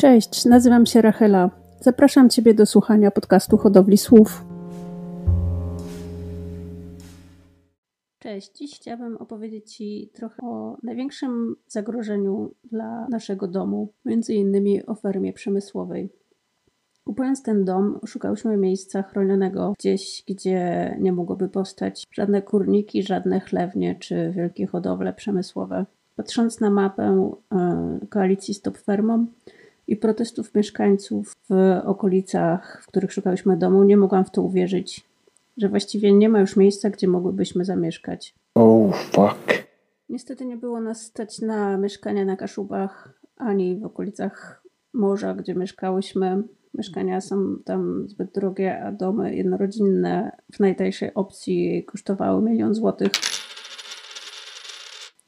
Cześć, nazywam się Rachela. Zapraszam Ciebie do słuchania podcastu Hodowli Słów. Cześć, dziś chciałabym opowiedzieć Ci trochę o największym zagrożeniu dla naszego domu, między innymi o fermie przemysłowej. Kupując ten dom, szukałyśmy miejsca chronionego gdzieś, gdzie nie mogłoby powstać żadne kurniki, żadne chlewnie czy wielkie hodowle przemysłowe. Patrząc na mapę e, koalicji Stop Fermą i protestów mieszkańców w okolicach, w których szukałyśmy domu, nie mogłam w to uwierzyć, że właściwie nie ma już miejsca, gdzie mogłybyśmy zamieszkać. Oh fuck. Niestety nie było nas stać na mieszkania na Kaszubach ani w okolicach morza, gdzie mieszkałyśmy. Mieszkania są tam zbyt drogie, a domy jednorodzinne w najtańszej opcji kosztowały milion złotych.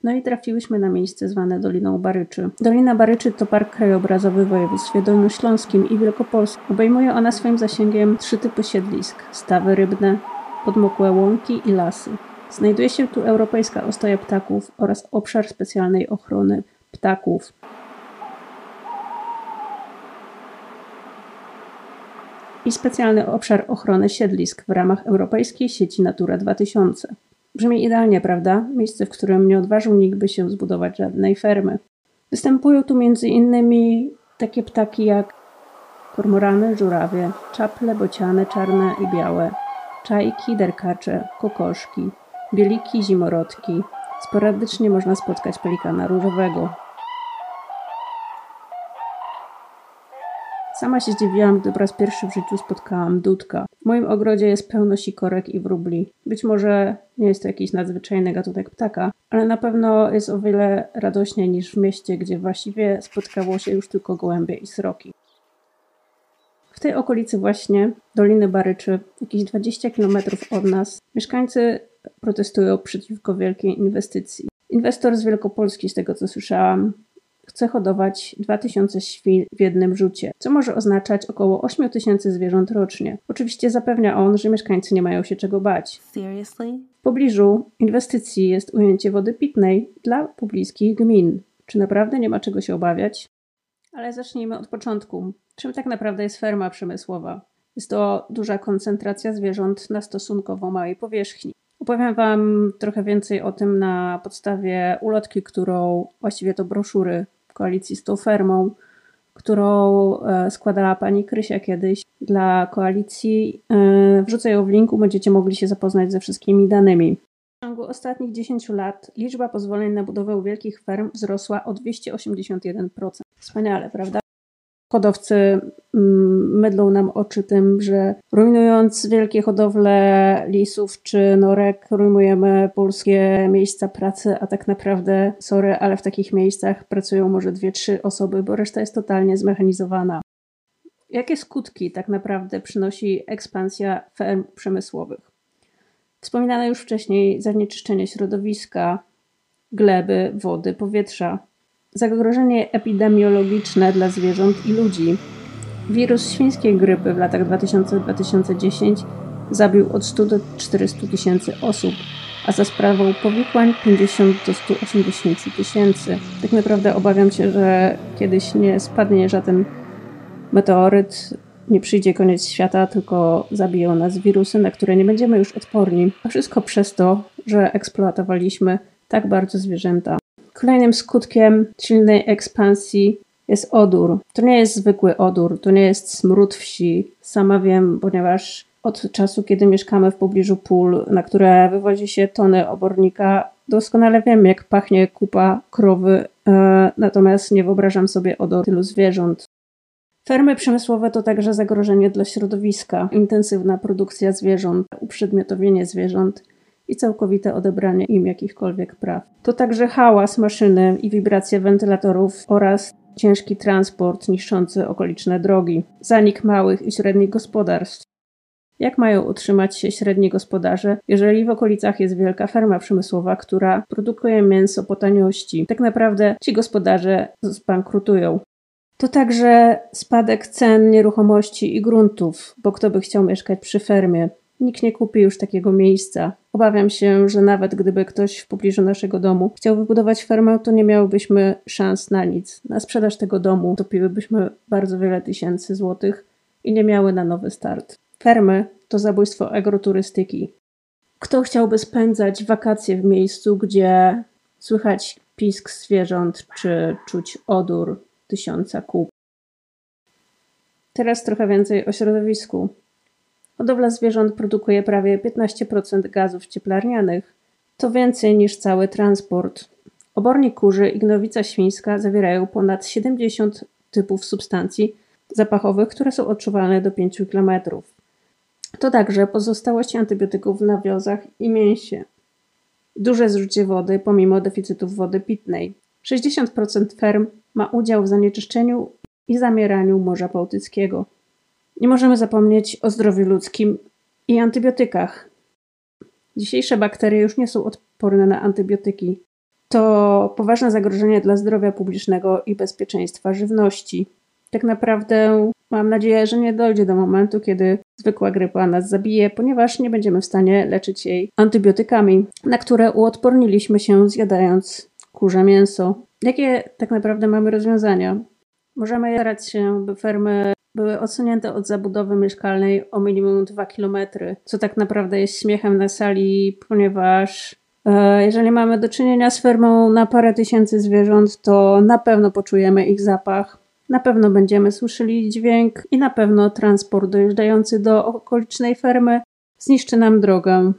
No i trafiłyśmy na miejsce zwane Doliną Baryczy. Dolina Baryczy to park krajobrazowy w województwie dolnośląskim i wielkopolskim. Obejmuje ona swoim zasięgiem trzy typy siedlisk: stawy rybne, podmokłe łąki i lasy. Znajduje się tu europejska ostoja ptaków oraz obszar specjalnej ochrony ptaków. i specjalny obszar ochrony siedlisk w ramach Europejskiej Sieci Natura 2000. Brzmi idealnie, prawda? Miejsce, w którym nie odważył nikt by się zbudować żadnej fermy. Występują tu między innymi takie ptaki jak kormorany, żurawie, czaple, bociany czarne i białe, czajki, derkacze, kokoszki, bieliki, zimorodki. Sporadycznie można spotkać pelikana różowego. Sama się zdziwiłam, gdy po raz pierwszy w życiu spotkałam dudka. W moim ogrodzie jest pełno sikorek i wróbli. Być może nie jest to jakiś nadzwyczajny gatunek ptaka, ale na pewno jest o wiele radośniej niż w mieście, gdzie właściwie spotkało się już tylko gołębie i sroki. W tej okolicy właśnie, Doliny Baryczy, jakieś 20 km od nas, mieszkańcy protestują przeciwko wielkiej inwestycji. Inwestor z Wielkopolski, z tego co słyszałam, chce hodować 2000 świń w jednym rzucie, co może oznaczać około 8000 zwierząt rocznie. Oczywiście zapewnia on, że mieszkańcy nie mają się czego bać. Seriously? W pobliżu inwestycji jest ujęcie wody pitnej dla pobliskich gmin. Czy naprawdę nie ma czego się obawiać? Ale zacznijmy od początku. Czym tak naprawdę jest ferma przemysłowa? Jest to duża koncentracja zwierząt na stosunkowo małej powierzchni. Opowiem Wam trochę więcej o tym na podstawie ulotki, którą właściwie to broszury koalicji z tą fermą, którą e, składała pani Krysia kiedyś dla koalicji. E, wrzucę ją w linku, będziecie mogli się zapoznać ze wszystkimi danymi. W ciągu ostatnich 10 lat liczba pozwoleń na budowę wielkich ferm wzrosła o 281%. Wspaniale, prawda? Hodowcy mm, mydlą nam oczy tym, że rujnując wielkie hodowle lisów czy norek, rujmujemy polskie miejsca pracy, a tak naprawdę, sorry, ale w takich miejscach pracują może dwie, trzy osoby, bo reszta jest totalnie zmechanizowana. Jakie skutki tak naprawdę przynosi ekspansja ferm przemysłowych? Wspominane już wcześniej zanieczyszczenie środowiska, gleby, wody, powietrza, Zagrożenie epidemiologiczne dla zwierząt i ludzi. Wirus świńskiej grypy w latach 2000-2010 zabił od 100 do 400 tysięcy osób, a za sprawą powikłań 50 do 180 tysięcy. Tak naprawdę obawiam się, że kiedyś nie spadnie żaden meteoryt, nie przyjdzie koniec świata, tylko zabiją nas wirusy, na które nie będziemy już odporni. A wszystko przez to, że eksploatowaliśmy tak bardzo zwierzęta. Kolejnym skutkiem silnej ekspansji jest odór. To nie jest zwykły odór, to nie jest smród wsi. Sama wiem, ponieważ od czasu, kiedy mieszkamy w pobliżu pól, na które wywozi się tony obornika, doskonale wiem, jak pachnie kupa krowy, e, natomiast nie wyobrażam sobie odor tylu zwierząt. Fermy przemysłowe to także zagrożenie dla środowiska, intensywna produkcja zwierząt, uprzedmiotowienie zwierząt i całkowite odebranie im jakichkolwiek praw. To także hałas maszyny i wibracje wentylatorów oraz ciężki transport niszczący okoliczne drogi, zanik małych i średnich gospodarstw. Jak mają utrzymać się średni gospodarze, jeżeli w okolicach jest wielka ferma przemysłowa, która produkuje mięso po taniości? Tak naprawdę ci gospodarze zbankrutują. To także spadek cen nieruchomości i gruntów, bo kto by chciał mieszkać przy fermie? Nikt nie kupi już takiego miejsca. Obawiam się, że nawet gdyby ktoś w pobliżu naszego domu chciał wybudować fermę, to nie miałybyśmy szans na nic. Na sprzedaż tego domu topiłybyśmy bardzo wiele tysięcy złotych i nie miały na nowy start. Fermy to zabójstwo agroturystyki. Kto chciałby spędzać wakacje w miejscu, gdzie słychać pisk zwierząt czy czuć odór tysiąca kup? Teraz trochę więcej o środowisku. Hodowla zwierząt produkuje prawie 15% gazów cieplarnianych. To więcej niż cały transport. Obornik kurzy i gnowica świńska zawierają ponad 70 typów substancji zapachowych, które są odczuwalne do 5 km. To także pozostałości antybiotyków w nawiozach i mięsie. Duże zużycie wody pomimo deficytów wody pitnej. 60% ferm ma udział w zanieczyszczeniu i zamieraniu Morza Bałtyckiego. Nie możemy zapomnieć o zdrowiu ludzkim i antybiotykach. Dzisiejsze bakterie już nie są odporne na antybiotyki. To poważne zagrożenie dla zdrowia publicznego i bezpieczeństwa żywności. Tak naprawdę mam nadzieję, że nie dojdzie do momentu, kiedy zwykła grypa nas zabije, ponieważ nie będziemy w stanie leczyć jej antybiotykami, na które uodporniliśmy się zjadając kurze mięso. Jakie tak naprawdę mamy rozwiązania? Możemy starać się, by fermy były odsunięte od zabudowy mieszkalnej o minimum 2 km, co tak naprawdę jest śmiechem na sali, ponieważ e, jeżeli mamy do czynienia z fermą na parę tysięcy zwierząt, to na pewno poczujemy ich zapach, na pewno będziemy słyszeli dźwięk i na pewno transport dojeżdżający do okolicznej fermy zniszczy nam drogę.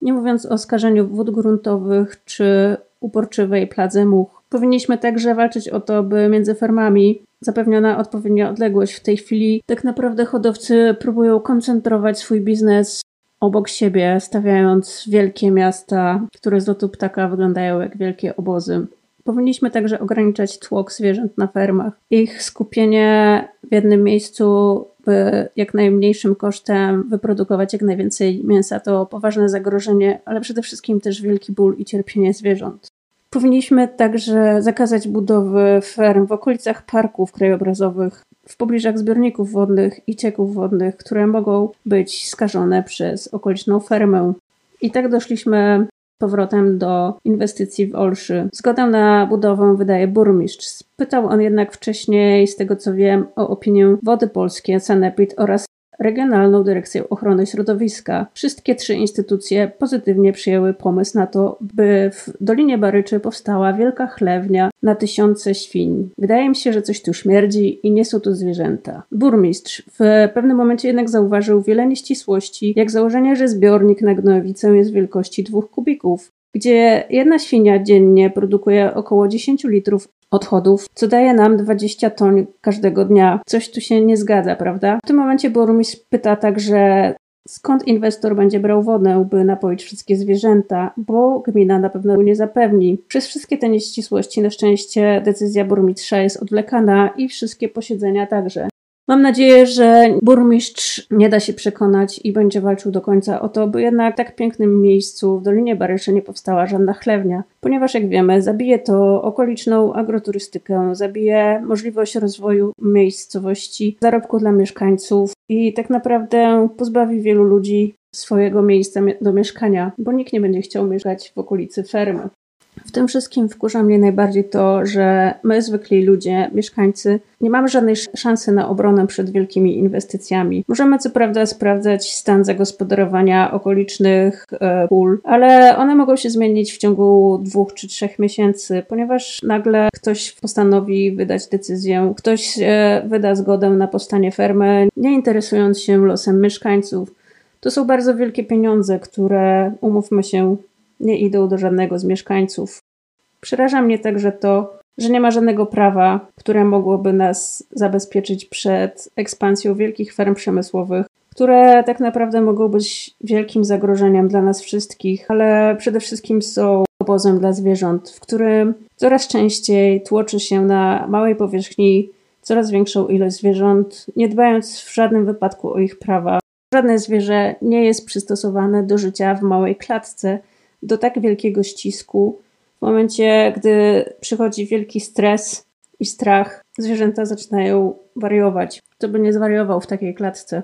Nie mówiąc o skażeniu wód gruntowych czy uporczywej pladze much. Powinniśmy także walczyć o to, by między fermami zapewniona odpowiednia odległość. W tej chwili tak naprawdę hodowcy próbują koncentrować swój biznes obok siebie, stawiając wielkie miasta, które z lotu ptaka wyglądają jak wielkie obozy. Powinniśmy także ograniczać tłok zwierząt na fermach. Ich skupienie w jednym miejscu, by jak najmniejszym kosztem wyprodukować jak najwięcej mięsa, to poważne zagrożenie, ale przede wszystkim też wielki ból i cierpienie zwierząt. Powinniśmy także zakazać budowy ferm w okolicach parków krajobrazowych, w pobliżach zbiorników wodnych i cieków wodnych, które mogą być skażone przez okoliczną fermę. I tak doszliśmy powrotem do inwestycji w Olszy. Zgodę na budowę wydaje burmistrz. Spytał on jednak wcześniej, z tego co wiem, o opinię Wody Polskie, Sanepid oraz Regionalną Dyrekcję Ochrony Środowiska. Wszystkie trzy instytucje pozytywnie przyjęły pomysł na to, by w Dolinie Baryczy powstała wielka chlewnia na tysiące świń. Wydaje mi się, że coś tu śmierdzi i nie są tu zwierzęta. Burmistrz w pewnym momencie jednak zauważył wiele nieścisłości, jak założenie, że zbiornik na gnojowicę jest wielkości dwóch kubików gdzie jedna świnia dziennie produkuje około 10 litrów odchodów, co daje nam 20 ton każdego dnia. Coś tu się nie zgadza, prawda? W tym momencie burmistrz pyta także, skąd inwestor będzie brał wodę, by napoić wszystkie zwierzęta, bo gmina na pewno nie zapewni. Przez wszystkie te nieścisłości na szczęście decyzja burmistrza jest odwlekana i wszystkie posiedzenia także. Mam nadzieję, że burmistrz nie da się przekonać i będzie walczył do końca o to, by jednak w tak pięknym miejscu w Dolinie Baryszy nie powstała żadna chlewnia, ponieważ jak wiemy, zabije to okoliczną agroturystykę, zabije możliwość rozwoju miejscowości, zarobku dla mieszkańców i tak naprawdę pozbawi wielu ludzi swojego miejsca do mieszkania, bo nikt nie będzie chciał mieszkać w okolicy fermy. W tym wszystkim wkurza mnie najbardziej to, że my, zwykli ludzie, mieszkańcy, nie mamy żadnej szansy na obronę przed wielkimi inwestycjami. Możemy co prawda sprawdzać stan zagospodarowania okolicznych e, pól, ale one mogą się zmienić w ciągu dwóch czy trzech miesięcy, ponieważ nagle ktoś postanowi wydać decyzję, ktoś wyda zgodę na powstanie fermy, nie interesując się losem mieszkańców. To są bardzo wielkie pieniądze, które, umówmy się, nie idą do żadnego z mieszkańców. Przeraża mnie także to, że nie ma żadnego prawa, które mogłoby nas zabezpieczyć przed ekspansją wielkich ferm przemysłowych, które tak naprawdę mogą być wielkim zagrożeniem dla nas wszystkich, ale przede wszystkim są obozem dla zwierząt, w którym coraz częściej tłoczy się na małej powierzchni coraz większą ilość zwierząt, nie dbając w żadnym wypadku o ich prawa. Żadne zwierzę nie jest przystosowane do życia w małej klatce, do tak wielkiego ścisku. W momencie, gdy przychodzi wielki stres i strach, zwierzęta zaczynają wariować. Kto by nie zwariował w takiej klatce?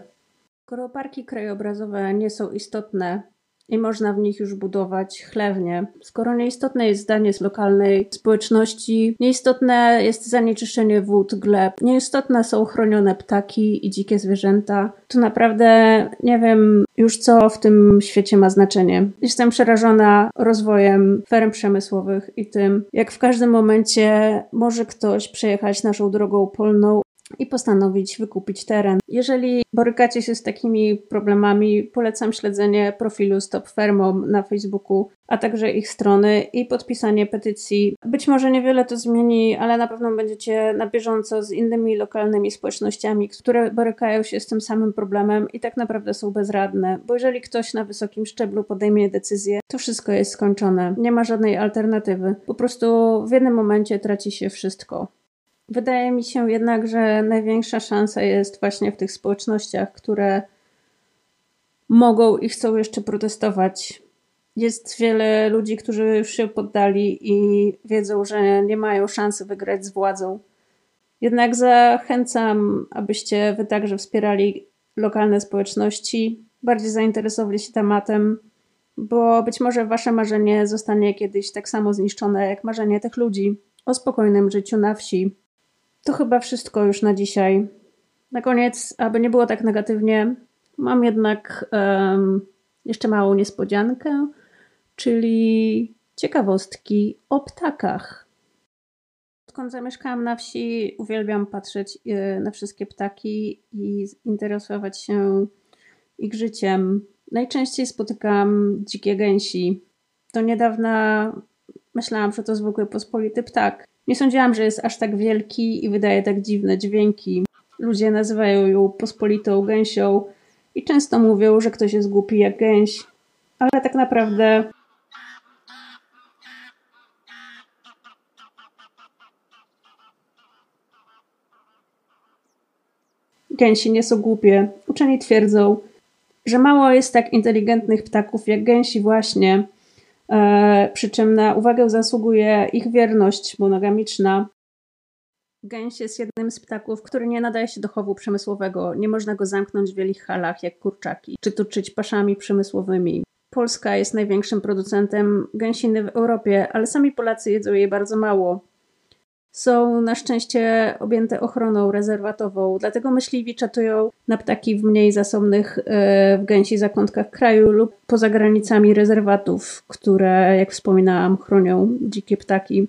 Skoro parki krajobrazowe nie są istotne i można w nich już budować chlewnie. Skoro nieistotne jest zdanie z lokalnej społeczności, nieistotne jest zanieczyszczenie wód, gleb, nieistotne są chronione ptaki i dzikie zwierzęta, to naprawdę nie wiem już co w tym świecie ma znaczenie. Jestem przerażona rozwojem ferm przemysłowych i tym, jak w każdym momencie może ktoś przejechać naszą drogą polną i postanowić wykupić teren. Jeżeli borykacie się z takimi problemami, polecam śledzenie profilu Stop Fermom na Facebooku, a także ich strony i podpisanie petycji. Być może niewiele to zmieni, ale na pewno będziecie na bieżąco z innymi lokalnymi społecznościami, które borykają się z tym samym problemem i tak naprawdę są bezradne, bo jeżeli ktoś na wysokim szczeblu podejmie decyzję, to wszystko jest skończone. Nie ma żadnej alternatywy. Po prostu w jednym momencie traci się wszystko. Wydaje mi się jednak, że największa szansa jest właśnie w tych społecznościach, które mogą i chcą jeszcze protestować. Jest wiele ludzi, którzy już się poddali i wiedzą, że nie mają szansy wygrać z władzą. Jednak zachęcam, abyście wy także wspierali lokalne społeczności, bardziej zainteresowali się tematem, bo być może wasze marzenie zostanie kiedyś tak samo zniszczone jak marzenie tych ludzi o spokojnym życiu na wsi. To chyba wszystko już na dzisiaj. Na koniec, aby nie było tak negatywnie, mam jednak um, jeszcze małą niespodziankę, czyli ciekawostki o ptakach. Odkąd zamieszkałam na wsi, uwielbiam patrzeć e, na wszystkie ptaki i interesować się ich życiem. Najczęściej spotykam dzikie gęsi. Do niedawna myślałam, że to zwykły pospolity ptak. Nie sądziłam, że jest aż tak wielki i wydaje tak dziwne dźwięki. Ludzie nazywają ją pospolitą gęsią i często mówią, że ktoś jest głupi jak gęś. Ale tak naprawdę Gęsi nie są głupie. Uczeni twierdzą, że mało jest tak inteligentnych ptaków jak gęsi właśnie, przy czym na uwagę zasługuje ich wierność monogamiczna. Gęś jest jednym z ptaków, który nie nadaje się do chowu przemysłowego. Nie można go zamknąć w wielkich halach jak kurczaki, czy tuczyć paszami przemysłowymi. Polska jest największym producentem gęsiny w Europie, ale sami Polacy jedzą jej bardzo mało są na szczęście objęte ochroną rezerwatową, dlatego myśliwi czatują na ptaki w mniej zasobnych e, w gęsi zakątkach kraju lub poza granicami rezerwatów, które, jak wspominałam, chronią dzikie ptaki.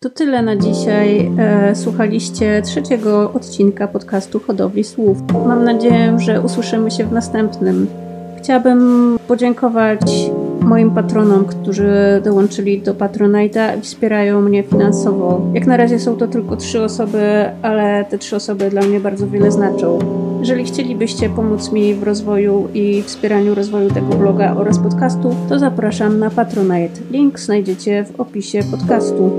To tyle na dzisiaj. E, słuchaliście trzeciego odcinka podcastu Hodowli Słów. Mam nadzieję, że usłyszymy się w następnym. Chciałabym podziękować moim patronom, którzy dołączyli do Patronite'a i wspierają mnie finansowo. Jak na razie są to tylko trzy osoby, ale te trzy osoby dla mnie bardzo wiele znaczą. Jeżeli chcielibyście pomóc mi w rozwoju i wspieraniu rozwoju tego bloga oraz podcastu, to zapraszam na Patronite. Link znajdziecie w opisie podcastu.